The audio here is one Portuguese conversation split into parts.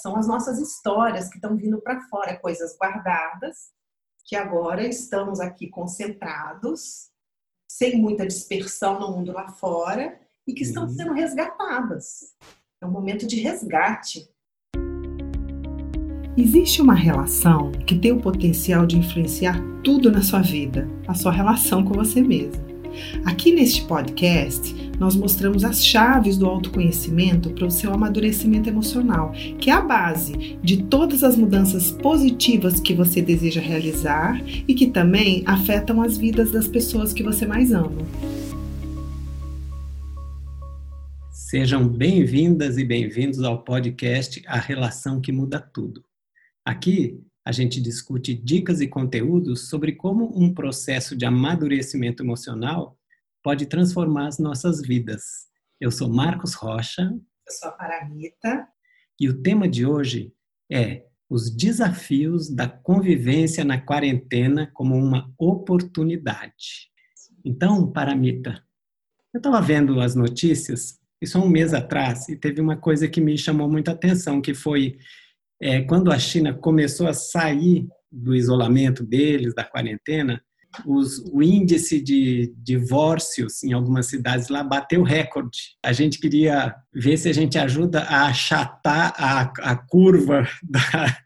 São as nossas histórias que estão vindo para fora, coisas guardadas, que agora estamos aqui concentrados, sem muita dispersão no mundo lá fora, e que estão uhum. sendo resgatadas. É um momento de resgate. Existe uma relação que tem o potencial de influenciar tudo na sua vida, a sua relação com você mesmo. Aqui neste podcast, nós mostramos as chaves do autoconhecimento para o seu amadurecimento emocional, que é a base de todas as mudanças positivas que você deseja realizar e que também afetam as vidas das pessoas que você mais ama. Sejam bem-vindas e bem-vindos ao podcast A Relação que Muda Tudo. Aqui a gente discute dicas e conteúdos sobre como um processo de amadurecimento emocional pode transformar as nossas vidas. Eu sou Marcos Rocha. Eu sou a Paramita. E o tema de hoje é os desafios da convivência na quarentena como uma oportunidade. Então, Paramita, eu estava vendo as notícias, isso há um mês atrás, e teve uma coisa que me chamou muita atenção, que foi é, quando a China começou a sair do isolamento deles, da quarentena, os, o índice de divórcios em algumas cidades lá bateu recorde. A gente queria ver se a gente ajuda a achatar a, a curva da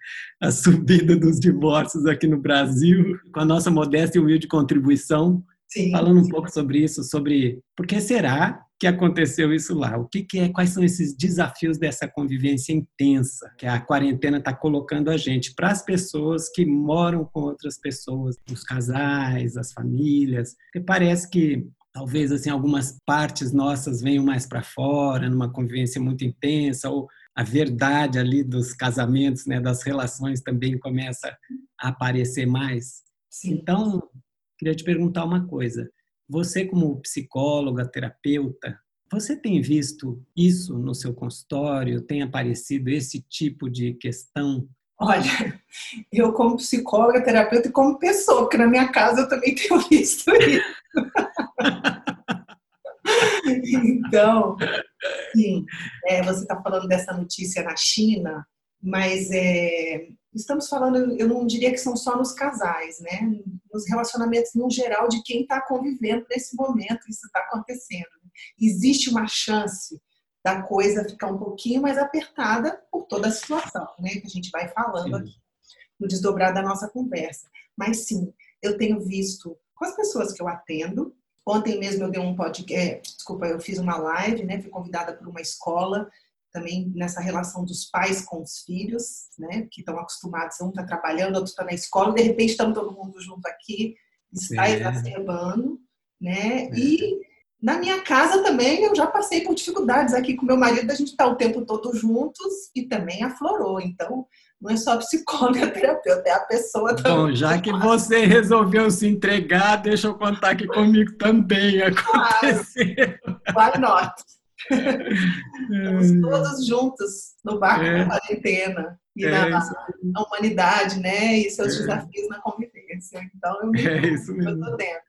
a subida dos divórcios aqui no Brasil, com a nossa modesta e humilde contribuição, Sim. falando um pouco sobre isso, sobre por que será que aconteceu isso lá? O que, que, é? Quais são esses desafios dessa convivência intensa que a quarentena está colocando a gente para as pessoas que moram com outras pessoas, os casais, as famílias? Porque parece que talvez assim algumas partes nossas venham mais para fora, numa convivência muito intensa, ou a verdade ali dos casamentos, né, das relações também começa a aparecer mais. Sim. Então, queria te perguntar uma coisa. Você, como psicóloga, terapeuta, você tem visto isso no seu consultório? Tem aparecido esse tipo de questão? Olha, eu como psicóloga, terapeuta e como pessoa, porque na minha casa eu também tenho visto isso. então, sim, é, você está falando dessa notícia na China, mas é, estamos falando, eu não diria que são só nos casais, né? Nos relacionamentos no geral de quem está convivendo nesse momento, isso está acontecendo. Existe uma chance da coisa ficar um pouquinho mais apertada por toda a situação, né? Que a gente vai falando aqui no desdobrar da nossa conversa. Mas sim, eu tenho visto com as pessoas que eu atendo. Ontem mesmo eu dei um podcast, desculpa, eu fiz uma live, né? Fui convidada por uma escola também nessa relação dos pais com os filhos, né, que estão acostumados, um está trabalhando, outro está na escola, de repente estamos todo mundo junto aqui, está é. exacerbando, né, é. e na minha casa também eu já passei por dificuldades aqui com meu marido, a gente está o tempo todo juntos e também aflorou, então não é só psicóloga, terapeuta, é a pessoa também. Bom, já que você resolveu se entregar, deixa eu contar aqui comigo também aconteceu. Claro. Why not? Estamos todos juntos no barco é. da quarentena e é na, na, humanidade, né? E seus é. desafios na convivência. Então, eu, me, é isso mesmo. eu tô dentro.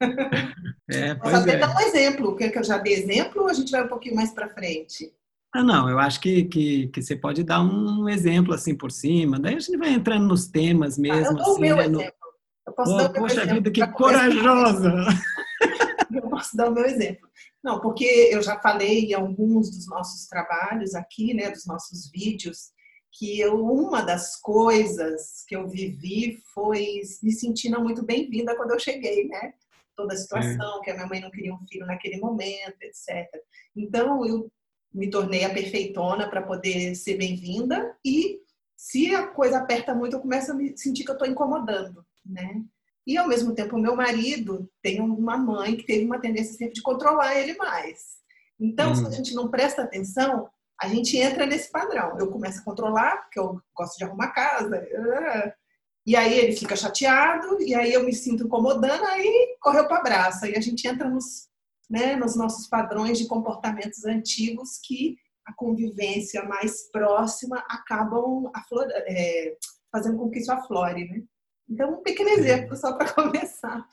É, pois Posso até é. dar um exemplo. Quer que eu já dê exemplo ou a gente vai um pouquinho mais para frente? Ah, não, eu acho que, que, que, você pode dar um exemplo assim por cima, daí a gente vai entrando nos temas mesmo. Ah, eu dou assim, o meu né, exemplo. Eu posso oh, dar o meu poxa exemplo vida, que corajosa! eu posso dar o meu exemplo. Não, porque eu já falei em alguns dos nossos trabalhos aqui, né, dos nossos vídeos, que eu, uma das coisas que eu vivi foi me sentindo muito bem-vinda quando eu cheguei, né? Toda a situação, é. que a minha mãe não queria um filho naquele momento, etc. Então, eu me tornei a perfeitona para poder ser bem-vinda e se a coisa aperta muito, eu começo a me sentir que eu estou incomodando, né? E, ao mesmo tempo, o meu marido tem uma mãe que teve uma tendência sempre de controlar ele mais. Então, hum. se a gente não presta atenção, a gente entra nesse padrão. Eu começo a controlar, porque eu gosto de arrumar casa. E aí ele fica chateado, e aí eu me sinto incomodando, aí correu para abraço. Aí a gente entra nos, né, nos nossos padrões de comportamentos antigos que a convivência mais próxima acabam aflor, é, fazendo com que isso aflore, né? Então, um pequeno exemplo só para começar.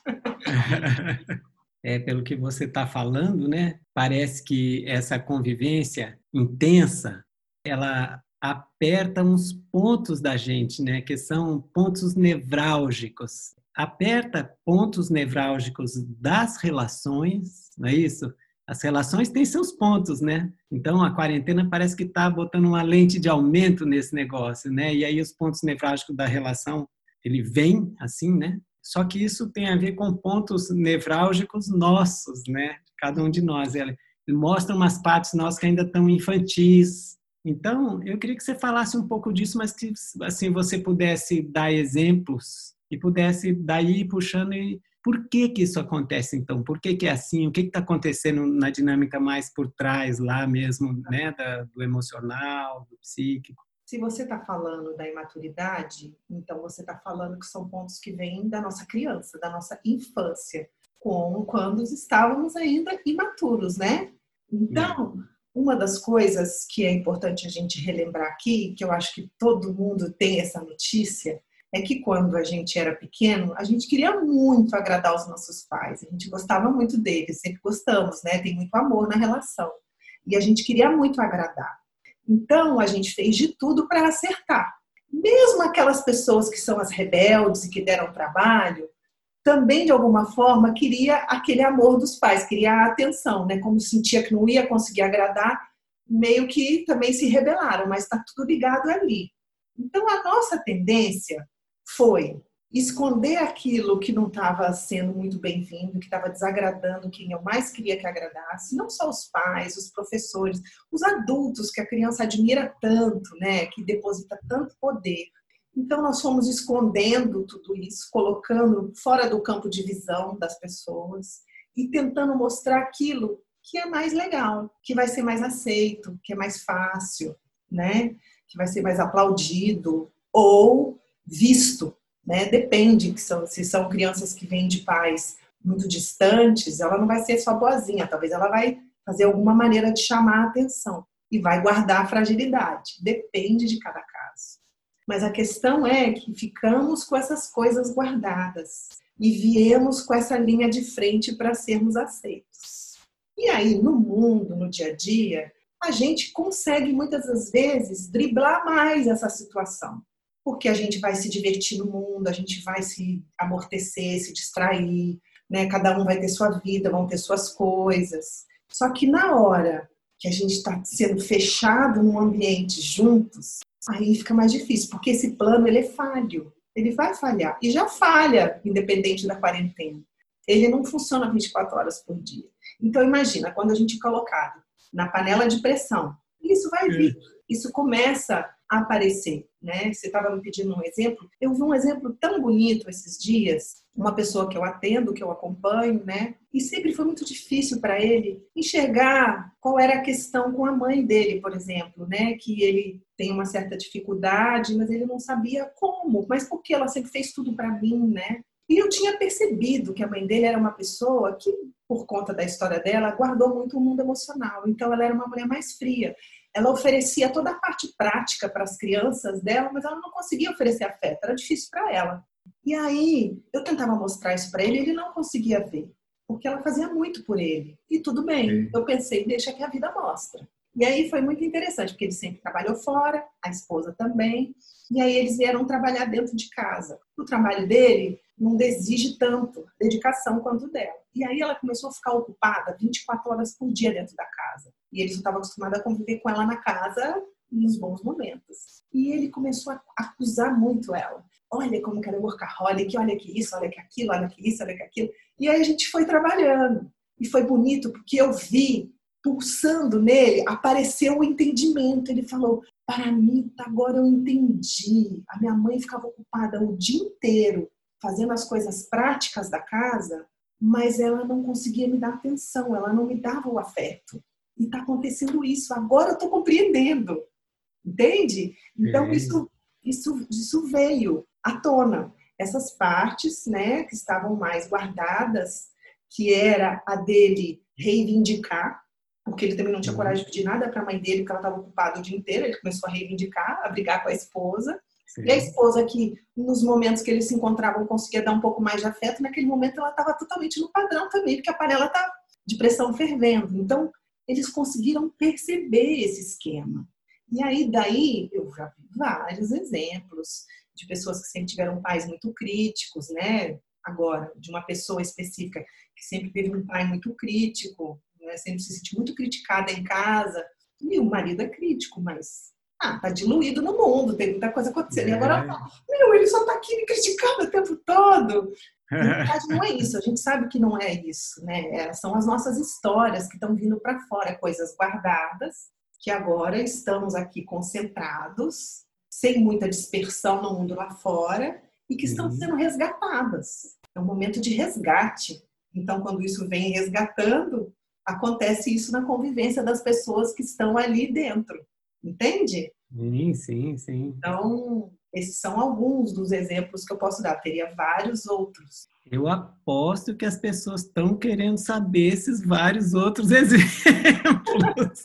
É, pelo que você está falando, né? Parece que essa convivência intensa, ela aperta uns pontos da gente, né? Que são pontos nevrálgicos. Aperta pontos nevrálgicos das relações, não é isso? As relações têm seus pontos, né? Então a quarentena parece que está botando uma lente de aumento nesse negócio, né? E aí os pontos nevrálgicos da relação ele vem assim, né? Só que isso tem a ver com pontos nevrálgicos nossos, né? Cada um de nós. Ele, mostra umas partes nossas que ainda estão infantis. Então, eu queria que você falasse um pouco disso, mas que assim você pudesse dar exemplos e pudesse daí puxando e por que que isso acontece então? Por que que é assim? O que está acontecendo na dinâmica mais por trás lá mesmo, né, da, do emocional, do psíquico? Se você está falando da imaturidade, então você está falando que são pontos que vêm da nossa criança, da nossa infância, como quando estávamos ainda imaturos, né? Então, uma das coisas que é importante a gente relembrar aqui, que eu acho que todo mundo tem essa notícia, é que quando a gente era pequeno, a gente queria muito agradar os nossos pais, a gente gostava muito deles, sempre gostamos, né? Tem muito amor na relação. E a gente queria muito agradar. Então, a gente fez de tudo para acertar. Mesmo aquelas pessoas que são as rebeldes e que deram trabalho, também de alguma forma queria aquele amor dos pais, queria a atenção, né? Como sentia que não ia conseguir agradar, meio que também se rebelaram, mas está tudo ligado ali. Então, a nossa tendência foi esconder aquilo que não estava sendo muito bem-vindo, que estava desagradando quem eu mais queria que agradasse, não só os pais, os professores, os adultos que a criança admira tanto, né, que deposita tanto poder. Então nós fomos escondendo tudo isso, colocando fora do campo de visão das pessoas e tentando mostrar aquilo que é mais legal, que vai ser mais aceito, que é mais fácil, né? Que vai ser mais aplaudido ou visto né? Depende que são, se são crianças que vêm de pais muito distantes, ela não vai ser só boazinha, talvez ela vai fazer alguma maneira de chamar a atenção e vai guardar a fragilidade. Depende de cada caso. Mas a questão é que ficamos com essas coisas guardadas e viemos com essa linha de frente para sermos aceitos. E aí, no mundo, no dia a dia, a gente consegue muitas das vezes driblar mais essa situação porque a gente vai se divertir no mundo, a gente vai se amortecer, se distrair, né? Cada um vai ter sua vida, vão ter suas coisas. Só que na hora que a gente está sendo fechado num ambiente juntos, aí fica mais difícil, porque esse plano ele é falho, ele vai falhar e já falha, independente da quarentena. Ele não funciona 24 horas por dia. Então imagina quando a gente é colocado na panela de pressão, isso vai vir, isso começa aparecer, né? Você estava me pedindo um exemplo. Eu vi um exemplo tão bonito esses dias. Uma pessoa que eu atendo, que eu acompanho, né? E sempre foi muito difícil para ele enxergar qual era a questão com a mãe dele, por exemplo, né? Que ele tem uma certa dificuldade, mas ele não sabia como. Mas por que ela sempre fez tudo para mim, né? E eu tinha percebido que a mãe dele era uma pessoa que, por conta da história dela, guardou muito o mundo emocional. Então, ela era uma mulher mais fria ela oferecia toda a parte prática para as crianças dela, mas ela não conseguia oferecer afeto, era difícil para ela. E aí eu tentava mostrar isso para ele, ele não conseguia ver, porque ela fazia muito por ele. E tudo bem, eu pensei, deixa que a vida mostra. E aí foi muito interessante, porque ele sempre trabalhou fora, a esposa também, e aí eles vieram trabalhar dentro de casa. O trabalho dele não exige tanto dedicação quanto dela. E aí ela começou a ficar ocupada 24 horas por dia dentro da casa. E ele só estava acostumado a conviver com ela na casa nos bons momentos. E ele começou a acusar muito ela. Olha como que ela é workaholic, olha que isso, olha que aquilo, olha que isso, olha que aquilo. E aí a gente foi trabalhando. E foi bonito porque eu vi pulsando nele, apareceu o entendimento. Ele falou: Para mim, agora eu entendi. A minha mãe ficava ocupada o dia inteiro fazendo as coisas práticas da casa, mas ela não conseguia me dar atenção, ela não me dava o afeto. E está acontecendo isso, agora eu estou compreendendo. Entende? Então, isso, isso, isso veio à tona. Essas partes né, que estavam mais guardadas, que era a dele reivindicar, porque ele também não tinha uhum. coragem de pedir nada para a mãe dele, porque ela estava ocupada o dia inteiro, ele começou a reivindicar, a brigar com a esposa. Sim. E a esposa que, nos momentos que eles se encontravam, conseguia dar um pouco mais de afeto, naquele momento ela estava totalmente no padrão também, porque a panela está de pressão fervendo. Então, eles conseguiram perceber esse esquema. E aí, daí, eu já vi vários exemplos de pessoas que sempre tiveram pais muito críticos, né? Agora, de uma pessoa específica que sempre teve um pai muito crítico, né? sempre se sentiu muito criticada em casa. E o marido é crítico, mas ah, tá diluído no mundo, tem muita coisa acontecendo. É. E agora, é. meu, ele só tá aqui me criticando o tempo todo. Na verdade, não é isso. A gente sabe que não é isso, né? São as nossas histórias que estão vindo para fora, coisas guardadas, que agora estamos aqui concentrados, sem muita dispersão no mundo lá fora, e que estão uhum. sendo resgatadas. É um momento de resgate. Então, quando isso vem resgatando, acontece isso na convivência das pessoas que estão ali dentro. Entende? Sim, sim, sim. Então, esses são alguns dos exemplos que eu posso dar. Teria vários outros. Eu aposto que as pessoas estão querendo saber esses vários outros exemplos.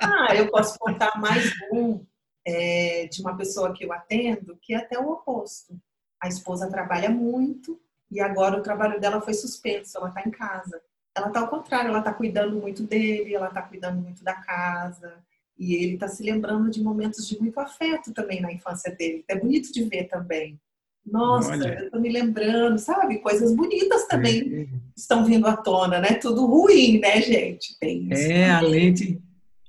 ah, eu posso contar mais um é, de uma pessoa que eu atendo, que é até o oposto. A esposa trabalha muito e agora o trabalho dela foi suspenso, ela está em casa. Ela está ao contrário, ela está cuidando muito dele, ela está cuidando muito da casa, e ele está se lembrando de momentos de muito afeto também na infância dele. É bonito de ver também. Nossa, Olha. eu estou me lembrando, sabe? Coisas bonitas também é. estão vindo à tona, né? Tudo ruim, né, gente? Tem isso é, a lente,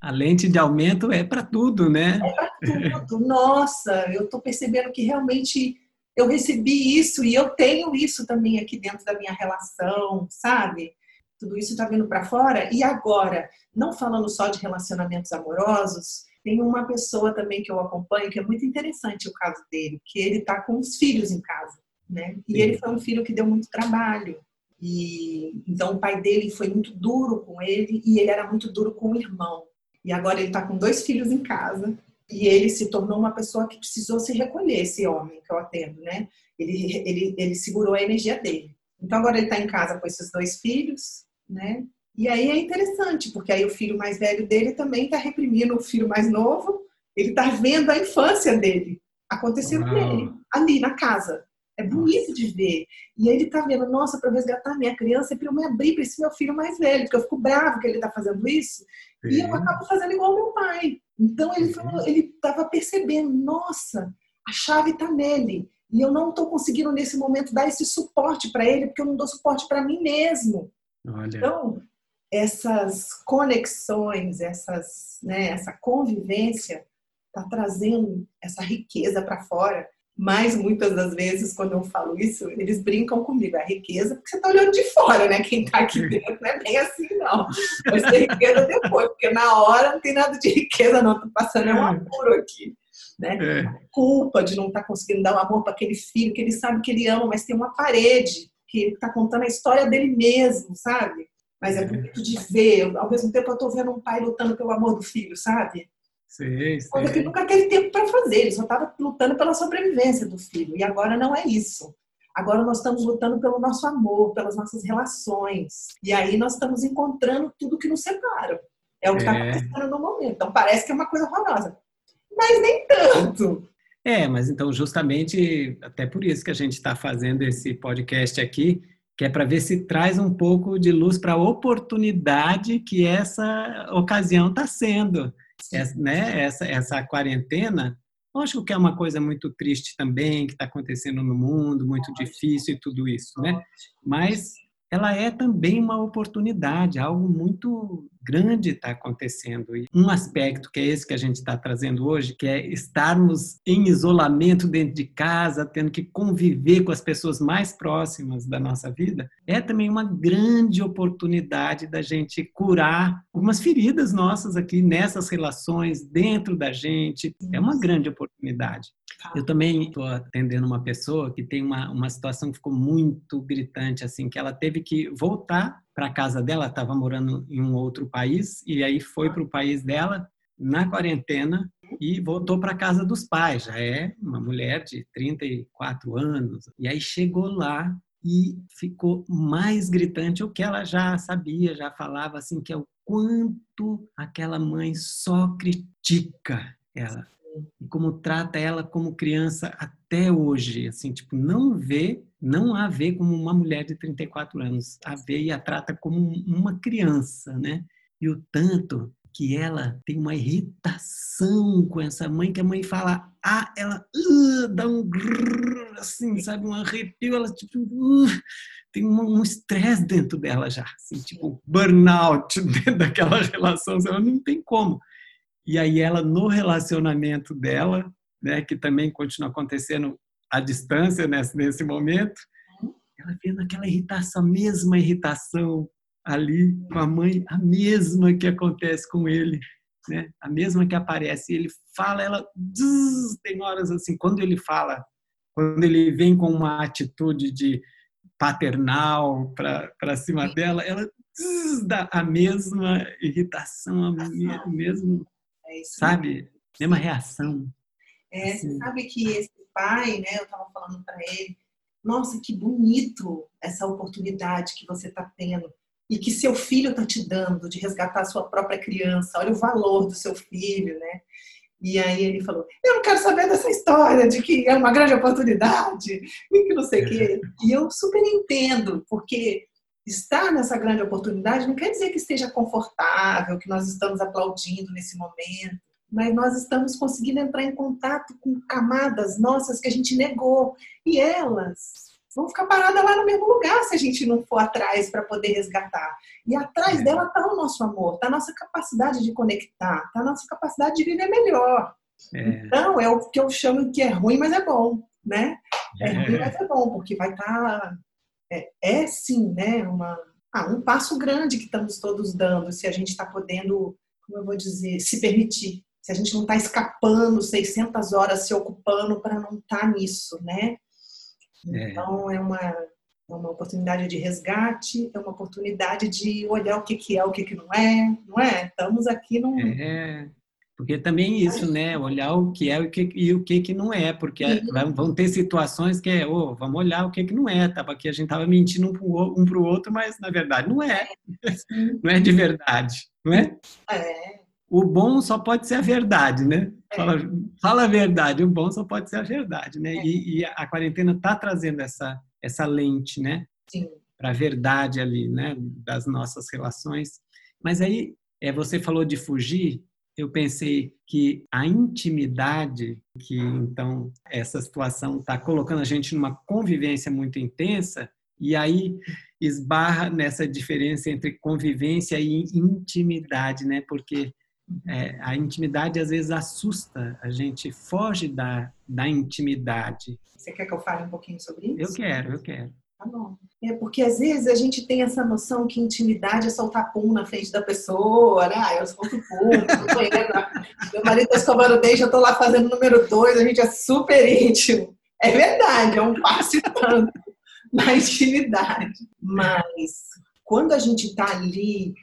a lente de aumento é para tudo, né? É para tudo. Nossa, eu estou percebendo que realmente eu recebi isso e eu tenho isso também aqui dentro da minha relação, sabe? Tudo isso está vindo para fora. E agora, não falando só de relacionamentos amorosos, tem uma pessoa também que eu acompanho que é muito interessante o caso dele, que ele está com os filhos em casa, né? E Sim. ele foi um filho que deu muito trabalho. E então o pai dele foi muito duro com ele e ele era muito duro com o irmão. E agora ele está com dois filhos em casa e ele se tornou uma pessoa que precisou se recolher, esse homem que eu atendo, né? Ele, ele, ele segurou a energia dele. Então agora ele está em casa com esses dois filhos né? E aí é interessante, porque aí o filho mais velho dele também está reprimindo o filho mais novo, ele está vendo a infância dele acontecendo com ele, ali na casa. É bonito de ver. E aí ele está vendo, nossa, para resgatar minha criança, é para eu me abrir para esse meu filho mais velho, porque eu fico bravo que ele está fazendo isso, Sim. e eu acabo fazendo igual meu pai. Então ele falou, ele estava percebendo, nossa, a chave está nele. E eu não estou conseguindo nesse momento dar esse suporte para ele, porque eu não dou suporte para mim mesmo. Olha. Então, essas conexões, essas, né, essa convivência está trazendo essa riqueza para fora. Mas muitas das vezes, quando eu falo isso, eles brincam comigo. É riqueza porque você está olhando de fora, né? Quem está aqui dentro não é bem assim, não. Vai ser riqueza depois, porque na hora não tem nada de riqueza, não. Estou passando é um apuro aqui. Né? É. culpa de não estar tá conseguindo dar o um amor para aquele filho que ele sabe que ele ama, mas tem uma parede que ele está contando a história dele mesmo, sabe? Mas é bonito de ver. Ao mesmo tempo, eu estou vendo um pai lutando pelo amor do filho, sabe? Sim, sim. Coisa que nunca teve tempo para fazer. Ele só estava lutando pela sobrevivência do filho. E agora não é isso. Agora nós estamos lutando pelo nosso amor, pelas nossas relações. E aí nós estamos encontrando tudo que nos separa. É o que está é. acontecendo no momento. Então parece que é uma coisa horrorosa. Mas nem tanto. É, mas então justamente até por isso que a gente está fazendo esse podcast aqui, que é para ver se traz um pouco de luz para a oportunidade que essa ocasião está sendo, essa, né? Essa, essa quarentena, lógico que é uma coisa muito triste também que está acontecendo no mundo, muito difícil e tudo isso, né? Mas ela é também uma oportunidade, algo muito grande está acontecendo. E um aspecto que é esse que a gente está trazendo hoje, que é estarmos em isolamento dentro de casa, tendo que conviver com as pessoas mais próximas da nossa vida, é também uma grande oportunidade da gente curar algumas feridas nossas aqui nessas relações dentro da gente. É uma grande oportunidade. Tá. Eu também estou atendendo uma pessoa que tem uma, uma situação que ficou muito gritante, assim, que ela teve que voltar para casa dela, estava morando em um outro país, e aí foi para o país dela na quarentena e voltou para casa dos pais. Já é uma mulher de 34 anos. E aí chegou lá e ficou mais gritante o que ela já sabia, já falava assim, que é o quanto aquela mãe só critica ela e como trata ela como criança até hoje, assim, tipo, não vê, não a vê como uma mulher de 34 anos, a vê e a trata como uma criança, né? E o tanto que ela tem uma irritação com essa mãe, que a mãe fala ah, ela uh, dá um grrr, assim, sabe, um arrepio, ela tipo uh, tem um estresse dentro dela já, assim, tipo burnout dentro daquela relação, ela não tem como. E aí ela no relacionamento dela, né, que também continua acontecendo à distância nesse, nesse momento, ela vendo aquela irritação, a mesma irritação ali com a mãe, a mesma que acontece com ele, né? A mesma que aparece, ele fala, ela tem horas assim, quando ele fala, quando ele vem com uma atitude de paternal para cima dela, ela dá a mesma irritação, a mesmo, é sabe, mesma reação. É, assim. Você sabe que esse pai, né, eu estava falando para ele, nossa, que bonito essa oportunidade que você está tendo e que seu filho está te dando de resgatar a sua própria criança. Olha o valor do seu filho, né? E aí ele falou: Eu não quero saber dessa história de que é uma grande oportunidade, e que não sei o quê. E eu super entendo, porque estar nessa grande oportunidade não quer dizer que esteja confortável, que nós estamos aplaudindo nesse momento, mas nós estamos conseguindo entrar em contato com camadas nossas que a gente negou. E elas vão ficar paradas lá no mesmo lugar se a gente não for atrás para poder resgatar. E atrás é. dela está o nosso amor, está a nossa capacidade de conectar, está a nossa capacidade de viver melhor. É. Então, é o que eu chamo que é ruim, mas é bom, né? É, é ruim, mas é bom, porque vai estar... Tá, é, é, sim, né? Uma, ah, um passo grande que estamos todos dando, se a gente está podendo, como eu vou dizer, se permitir. Se a gente não está escapando 600 horas se ocupando para não estar tá nisso, né? É. Então, é uma, é uma oportunidade de resgate, é uma oportunidade de olhar o que, que é, o que, que não é, não é? Estamos aqui num... É, porque também isso, né? Olhar o que é e o que, e o que, que não é, porque uhum. vão ter situações que é, oh, vamos olhar o que, que não é, tava aqui, a gente tava mentindo um para o outro, mas na verdade não é, não é de verdade, não é? É. O bom só pode ser a verdade, né? Fala, fala a verdade, o bom só pode ser a verdade, né? É. E, e, a quarentena está trazendo essa, essa lente, né? Para a verdade ali, né? Das nossas relações. Mas aí, é, você falou de fugir, eu pensei que a intimidade, que então essa situação está colocando a gente numa convivência muito intensa, e aí esbarra nessa diferença entre convivência e intimidade, né? Porque é, a intimidade às vezes assusta, a gente foge da, da intimidade. Você quer que eu fale um pouquinho sobre isso? Eu quero, eu quero. Tá bom. É porque às vezes a gente tem essa noção que intimidade é soltar pum na frente da pessoa, né? Ah, eu solto pum, meu marido está escovando dente, eu estou lá fazendo o número dois, a gente é super íntimo. É verdade, é um passo tanto na intimidade. Mas quando a gente está ali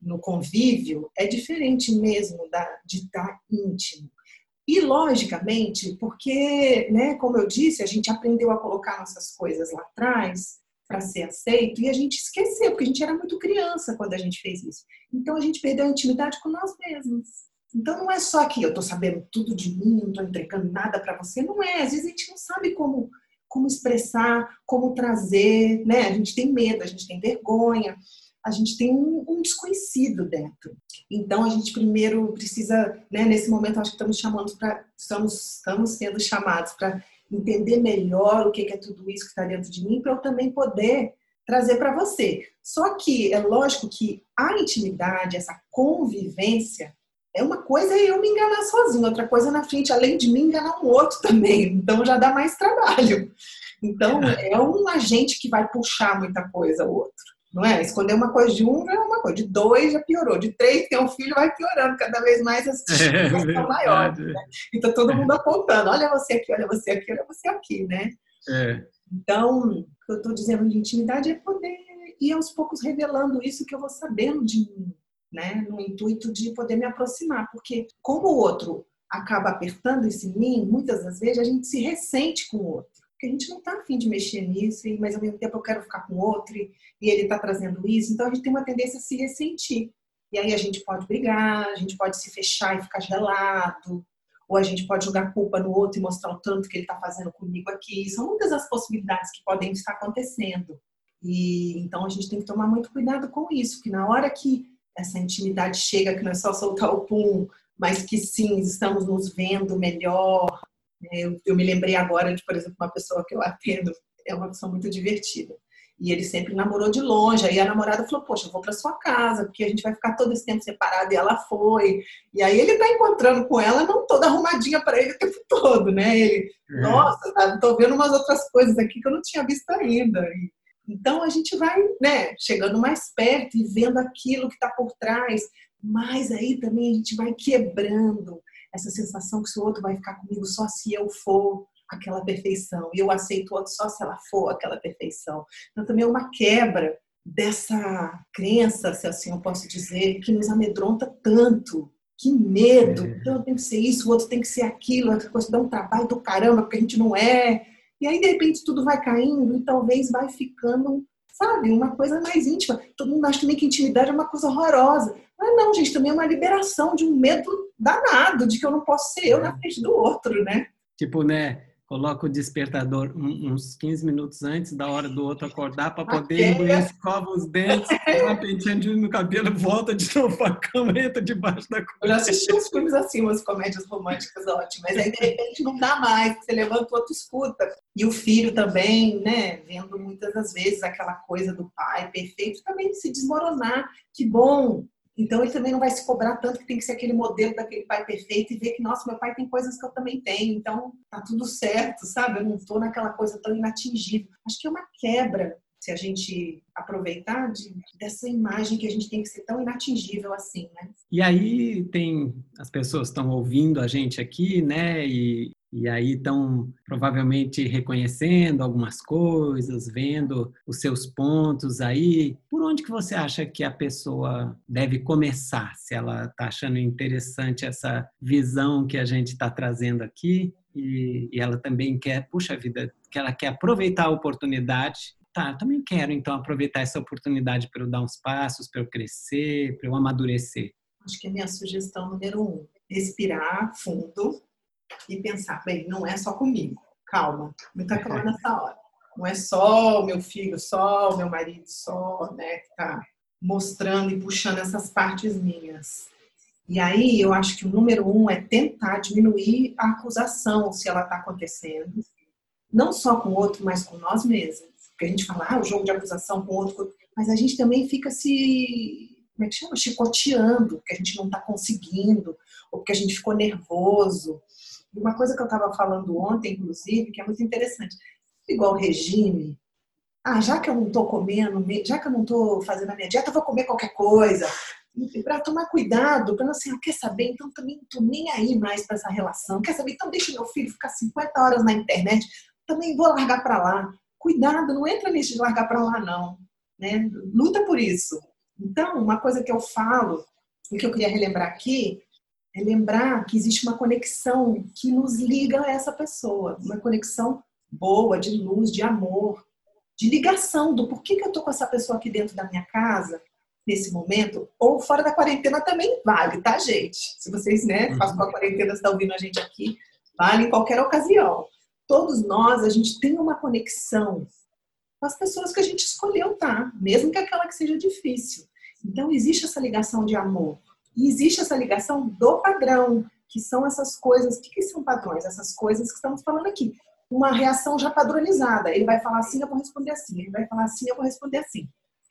no convívio é diferente mesmo da, de estar íntimo. E, logicamente, porque, né, como eu disse, a gente aprendeu a colocar nossas coisas lá atrás para ser aceito e a gente esqueceu, porque a gente era muito criança quando a gente fez isso. Então, a gente perdeu a intimidade com nós mesmos. Então, não é só que eu estou sabendo tudo de mim, não estou entregando nada para você. Não é. Às vezes a gente não sabe como, como expressar, como trazer, né? A gente tem medo, a gente tem vergonha a gente tem um, um, desconhecido dentro. Então a gente primeiro precisa, né, nesse momento acho que estamos chamando para estamos estamos sendo chamados para entender melhor o que é tudo isso que está dentro de mim para eu também poder trazer para você. Só que é lógico que a intimidade, essa convivência é uma coisa é eu me enganar sozinho, outra coisa na frente, além de mim, enganar um outro também. Então já dá mais trabalho. Então é um agente que vai puxar muita coisa o outro não é? Esconder uma coisa de um já é uma coisa, de dois já piorou, de três tem um filho vai piorando, cada vez mais as dificuldades é, maiores, né? Então todo mundo apontando, olha você aqui, olha você aqui, olha você aqui, né? É. Então, o que eu estou dizendo de intimidade é poder ir aos poucos revelando isso que eu vou sabendo de mim, né? No intuito de poder me aproximar, porque como o outro acaba apertando isso em mim, muitas das vezes a gente se ressente com o outro a gente não está afim de mexer nisso, mas ao mesmo tempo eu quero ficar com outro e ele está trazendo isso. Então a gente tem uma tendência a se ressentir. E aí a gente pode brigar, a gente pode se fechar e ficar gelado, ou a gente pode jogar culpa no outro e mostrar o tanto que ele está fazendo comigo aqui. São muitas as possibilidades que podem estar acontecendo. E então a gente tem que tomar muito cuidado com isso, porque na hora que essa intimidade chega, que não é só soltar o pum, mas que sim, estamos nos vendo melhor. É, eu, eu me lembrei agora de, por exemplo, uma pessoa que eu atendo, é uma pessoa muito divertida. E ele sempre namorou de longe. Aí a namorada falou: Poxa, eu vou para sua casa, porque a gente vai ficar todo esse tempo separado. E ela foi. E aí ele tá encontrando com ela, não toda arrumadinha para ele o tempo todo, né? Ele, é. nossa, tá, tô vendo umas outras coisas aqui que eu não tinha visto ainda. Então a gente vai, né, chegando mais perto e vendo aquilo que está por trás. Mas aí também a gente vai quebrando essa sensação que o outro vai ficar comigo só se eu for aquela perfeição. E eu aceito o outro só se ela for aquela perfeição. Então também é uma quebra dessa crença, se assim eu posso dizer, que nos amedronta tanto. Que medo! É. Então eu tenho que ser isso, o outro tem que ser aquilo, outra coisa dá um trabalho do caramba, porque a gente não é. E aí, de repente, tudo vai caindo e talvez vai ficando, sabe, uma coisa mais íntima. Todo mundo acha também que intimidade é uma coisa horrorosa. Mas não, gente, também é uma liberação de um medo danado de que eu não posso ser eu na é. frente do outro, né? Tipo, né? coloca o despertador uns 15 minutos antes da hora do outro acordar para poder ir escova os dentes, dá uma penteadinha no cabelo, volta de novo para a cama, entra debaixo da cama. Eu já assisti uns filmes assim, umas comédias românticas ótimas, aí de repente não dá mais, você levanta o outro escuta. E o filho também, né, vendo muitas das vezes aquela coisa do pai perfeito, também se desmoronar. Que bom, então ele também não vai se cobrar tanto que tem que ser aquele modelo daquele pai perfeito e ver que, nossa, meu pai tem coisas que eu também tenho, então tá tudo certo, sabe? Eu não tô naquela coisa tão inatingível. Acho que é uma quebra se a gente aproveitar de, dessa imagem que a gente tem que ser tão inatingível assim, né? E aí tem as pessoas estão ouvindo a gente aqui, né? E e aí estão provavelmente reconhecendo algumas coisas, vendo os seus pontos aí. Por onde que você acha que a pessoa deve começar? Se ela está achando interessante essa visão que a gente está trazendo aqui e, e ela também quer, puxa vida, que ela quer aproveitar a oportunidade tá, eu também quero então aproveitar essa oportunidade para eu dar uns passos, para eu crescer, para eu amadurecer. Acho que a minha sugestão número um, respirar fundo, e pensar, bem, não é só comigo, calma, muita calma nessa hora. Não é só o meu filho, só o meu marido, só, né, que tá mostrando e puxando essas partes minhas. E aí eu acho que o número um é tentar diminuir a acusação se ela está acontecendo, não só com o outro, mas com nós mesmos. Porque a gente fala, ah, o jogo de acusação com o outro, mas a gente também fica se, como é que chama? Chicoteando, porque a gente não está conseguindo, ou porque a gente ficou nervoso, uma coisa que eu estava falando ontem, inclusive, que é muito interessante. Igual regime. Ah, já que eu não estou comendo, já que eu não estou fazendo a minha dieta, eu vou comer qualquer coisa. Para tomar cuidado, para não assim, ah, quer saber? Então também não estou nem aí mais para essa relação. Quer saber? Então deixa meu filho ficar 50 horas na internet. Também vou largar para lá. Cuidado, não entra nisso de largar para lá, não. Né? Luta por isso. Então, uma coisa que eu falo, e que eu queria relembrar aqui, é lembrar que existe uma conexão que nos liga a essa pessoa, uma conexão boa, de luz, de amor, de ligação do porquê que eu tô com essa pessoa aqui dentro da minha casa nesse momento, ou fora da quarentena também vale, tá, gente? Se vocês, né, uhum. passam a quarentena, estão ouvindo a gente aqui, vale em qualquer ocasião. Todos nós, a gente tem uma conexão com as pessoas que a gente escolheu, tá? Mesmo que aquela que seja difícil. Então, existe essa ligação de amor. E existe essa ligação do padrão, que são essas coisas. O que, que são padrões? Essas coisas que estamos falando aqui. Uma reação já padronizada. Ele vai falar assim, eu vou responder assim. Ele vai falar assim, eu vou responder assim.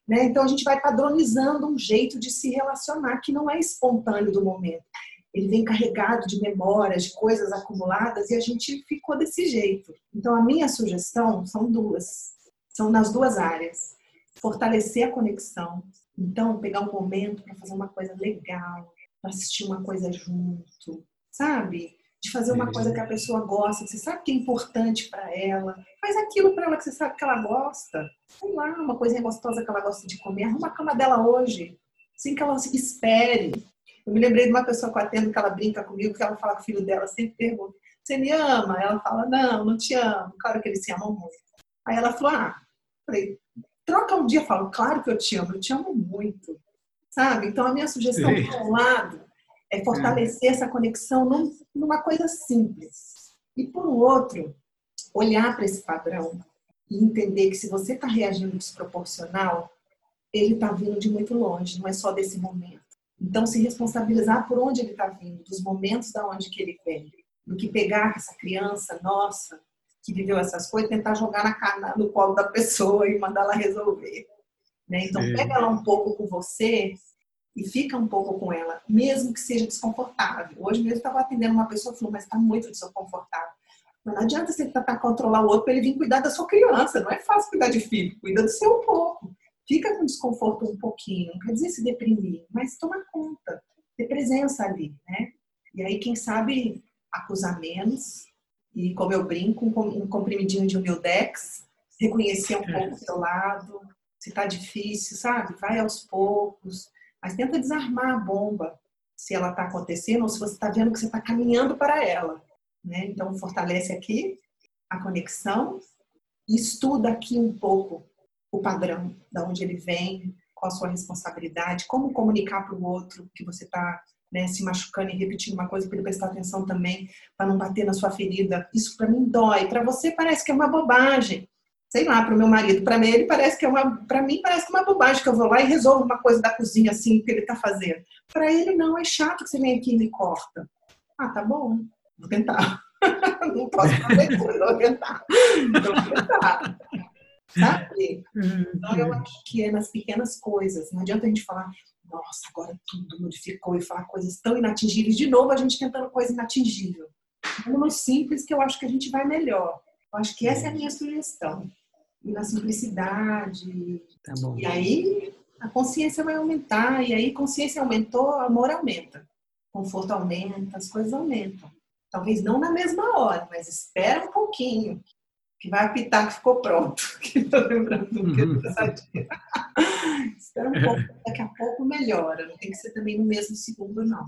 Né? Então a gente vai padronizando um jeito de se relacionar que não é espontâneo do momento. Ele vem carregado de memórias, de coisas acumuladas e a gente ficou desse jeito. Então a minha sugestão são duas, são nas duas áreas: fortalecer a conexão, então, pegar um momento para fazer uma coisa legal, para assistir uma coisa junto, sabe? De fazer uma coisa que a pessoa gosta, que você sabe que é importante para ela. Faz aquilo para ela que você sabe que ela gosta. Sei lá, uma coisinha gostosa que ela gosta de comer. Arruma a cama dela hoje, sem que ela se espere. Eu me lembrei de uma pessoa que eu atendo que ela brinca comigo, que ela fala com o filho dela, sempre pergunta: Você me ama? Ela fala: Não, não te amo. Claro que eles se amam muito. Aí ela falou: Ah, falei, troca um dia, falo, claro que eu te amo, eu te amo muito, sabe? Então a minha sugestão, Sim. por um lado, é fortalecer essa conexão num, numa coisa simples. E por outro, olhar para esse padrão e entender que se você está reagindo desproporcional, ele está vindo de muito longe, não é só desse momento. Então, se responsabilizar por onde ele está vindo, dos momentos da onde que ele vem, do que pegar essa criança, nossa, que viveu essas coisas, tentar jogar na cara, no colo da pessoa e mandar ela resolver. Né? Então, é. pega ela um pouco com você e fica um pouco com ela, mesmo que seja desconfortável. Hoje mesmo estava atendendo uma pessoa e falou, mas está muito desconfortável. Mas não adianta você tentar controlar o outro para ele vir cuidar da sua criança. Não é fácil cuidar de filho, cuida do seu um pouco. Fica com desconforto um pouquinho, não quer dizer se deprimir, mas toma conta, ter presença ali, né? E aí, quem sabe, acusar menos, e como eu brinco, um comprimidinho de humildex, reconhecer um pouco o seu lado, se tá difícil, sabe? Vai aos poucos, mas tenta desarmar a bomba, se ela tá acontecendo ou se você tá vendo que você tá caminhando para ela, né? Então, fortalece aqui a conexão e estuda aqui um pouco o padrão, da onde ele vem, qual a sua responsabilidade, como comunicar para o outro que você está né, se machucando e repetindo uma coisa para ele prestar atenção também, para não bater na sua ferida. Isso para mim dói. Para você parece que é uma bobagem. Sei lá, para o meu marido, para mim ele parece que é uma, para mim parece que é uma bobagem que eu vou lá e resolvo uma coisa da cozinha assim que ele está fazendo. Para ele não é chato que você vem aqui e me corta. Ah, tá bom, vou tentar. não posso fazer tudo, vou tentar. Vou tentar sabe? Uhum. Então eu acho que é nas pequenas coisas. Não adianta a gente falar, nossa, agora tudo modificou e falar coisas tão inatingíveis. De novo, a gente tentando coisa inatingível. É no simples que eu acho que a gente vai melhor. Eu acho que essa é a minha sugestão. E na simplicidade. Tá bom. E aí a consciência vai aumentar. E aí consciência aumentou, amor aumenta. Conforto aumenta, as coisas aumentam. Talvez não na mesma hora, mas espera um pouquinho que vai apitar que ficou pronto. Estou lembrando do que uhum. Espera um pouco, daqui a pouco melhora. Não tem que ser também no mesmo segundo, não.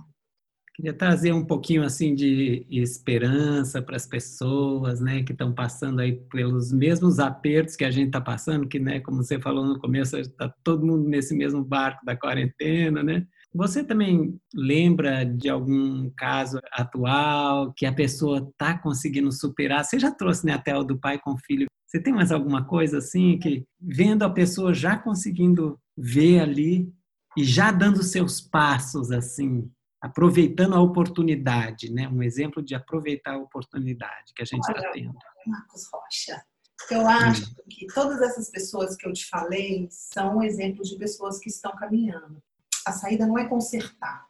Queria trazer um pouquinho assim de esperança para as pessoas, né, que estão passando aí pelos mesmos apertos que a gente está passando, que, né, como você falou no começo, está todo mundo nesse mesmo barco da quarentena, né? Você também lembra de algum caso atual que a pessoa está conseguindo superar? Você já trouxe né, até o do pai com filho. Você tem mais alguma coisa assim que, vendo a pessoa já conseguindo ver ali e já dando seus passos assim, aproveitando a oportunidade, né? Um exemplo de aproveitar a oportunidade que a gente está tendo. Marcos Rocha, eu acho hum. que todas essas pessoas que eu te falei são exemplos de pessoas que estão caminhando a saída não é consertar.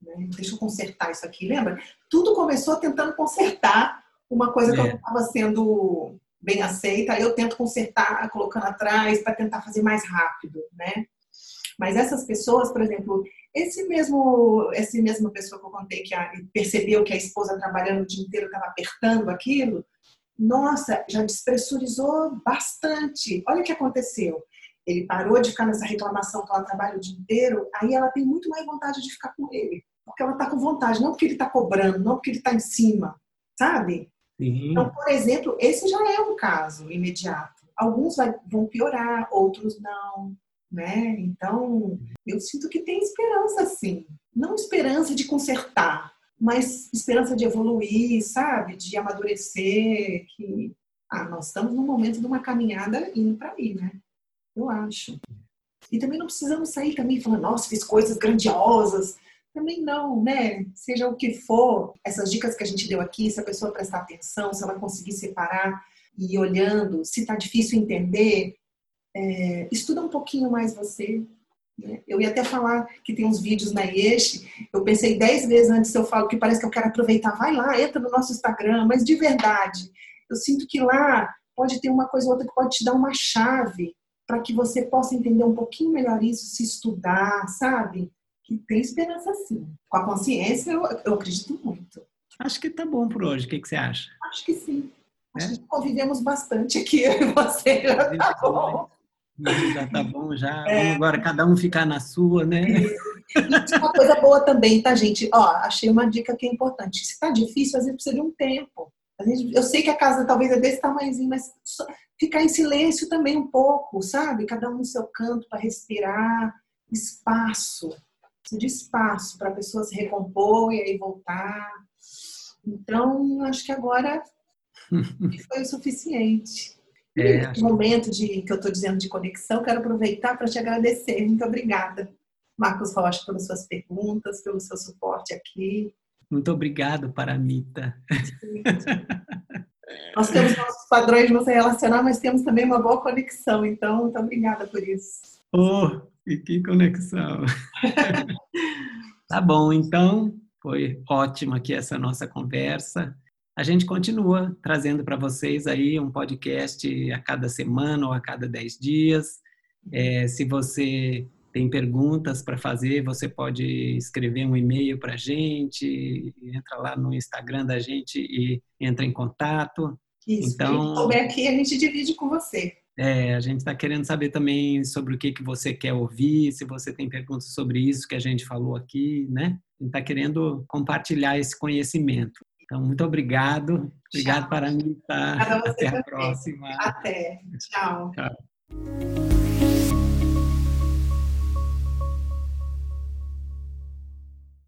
Né? Deixa eu consertar isso aqui. Lembra? Tudo começou tentando consertar uma coisa que é. não estava sendo bem aceita. Aí eu tento consertar, colocando atrás, para tentar fazer mais rápido. Né? Mas essas pessoas, por exemplo, esse mesmo, essa mesma pessoa que eu contei que a, percebeu que a esposa trabalhando o dia inteiro estava apertando aquilo, nossa, já despressurizou bastante. Olha o que aconteceu ele parou de ficar nessa reclamação que ela trabalha o dia inteiro, aí ela tem muito mais vontade de ficar com ele. Porque ela está com vontade, não porque ele está cobrando, não porque ele está em cima, sabe? Sim. Então, por exemplo, esse já é um caso imediato. Alguns vai, vão piorar, outros não, né? Então, eu sinto que tem esperança, sim. Não esperança de consertar, mas esperança de evoluir, sabe? De amadurecer, que ah, nós estamos num momento de uma caminhada indo para aí, né? eu acho. E também não precisamos sair também falando, nossa, fiz coisas grandiosas. Também não, né? Seja o que for, essas dicas que a gente deu aqui, se a pessoa prestar atenção, se ela conseguir separar e ir olhando, se tá difícil entender, é, estuda um pouquinho mais você. Né? Eu ia até falar que tem uns vídeos na IESH, eu pensei dez vezes antes eu falo que parece que eu quero aproveitar, vai lá, entra no nosso Instagram, mas de verdade, eu sinto que lá pode ter uma coisa ou outra que pode te dar uma chave para que você possa entender um pouquinho melhor isso, se estudar, sabe? Que tem esperança sim. Com a consciência, eu, eu acredito muito. Acho que tá bom por hoje. O que, que você acha? Acho que sim. É? Acho que convivemos bastante aqui, eu e você. Já tá bom. Já tá bom, já. É. Vamos agora cada um ficar na sua, né? E uma coisa boa também, tá, gente? Ó, achei uma dica que é importante. Se tá difícil, às vezes precisa de um tempo. Eu sei que a casa talvez é desse tamanhozinho, mas ficar em silêncio também um pouco, sabe? Cada um no seu canto para respirar, espaço, de espaço para a pessoa se recompor e aí voltar. Então, acho que agora foi o suficiente. É, Nesse momento de que eu estou dizendo de conexão, quero aproveitar para te agradecer. Muito obrigada, Marcos Rocha, pelas suas perguntas, pelo seu suporte aqui. Muito obrigado, Paramita. Nós temos nossos padrões de nos relacionar, mas temos também uma boa conexão. Então, muito obrigada por isso. Oh, e que conexão! tá bom, então, foi ótima aqui essa nossa conversa. A gente continua trazendo para vocês aí um podcast a cada semana ou a cada dez dias. É, se você tem perguntas para fazer, você pode escrever um e-mail para a gente, entra lá no Instagram da gente e entra em contato. Isso, então, se souber aqui, a gente divide com você. É, a gente está querendo saber também sobre o que, que você quer ouvir, se você tem perguntas sobre isso que a gente falou aqui, né? A gente está querendo compartilhar esse conhecimento. Então, muito obrigado. Obrigado, Tchau. Paramita. Até a próxima. Até. Tchau. Tchau.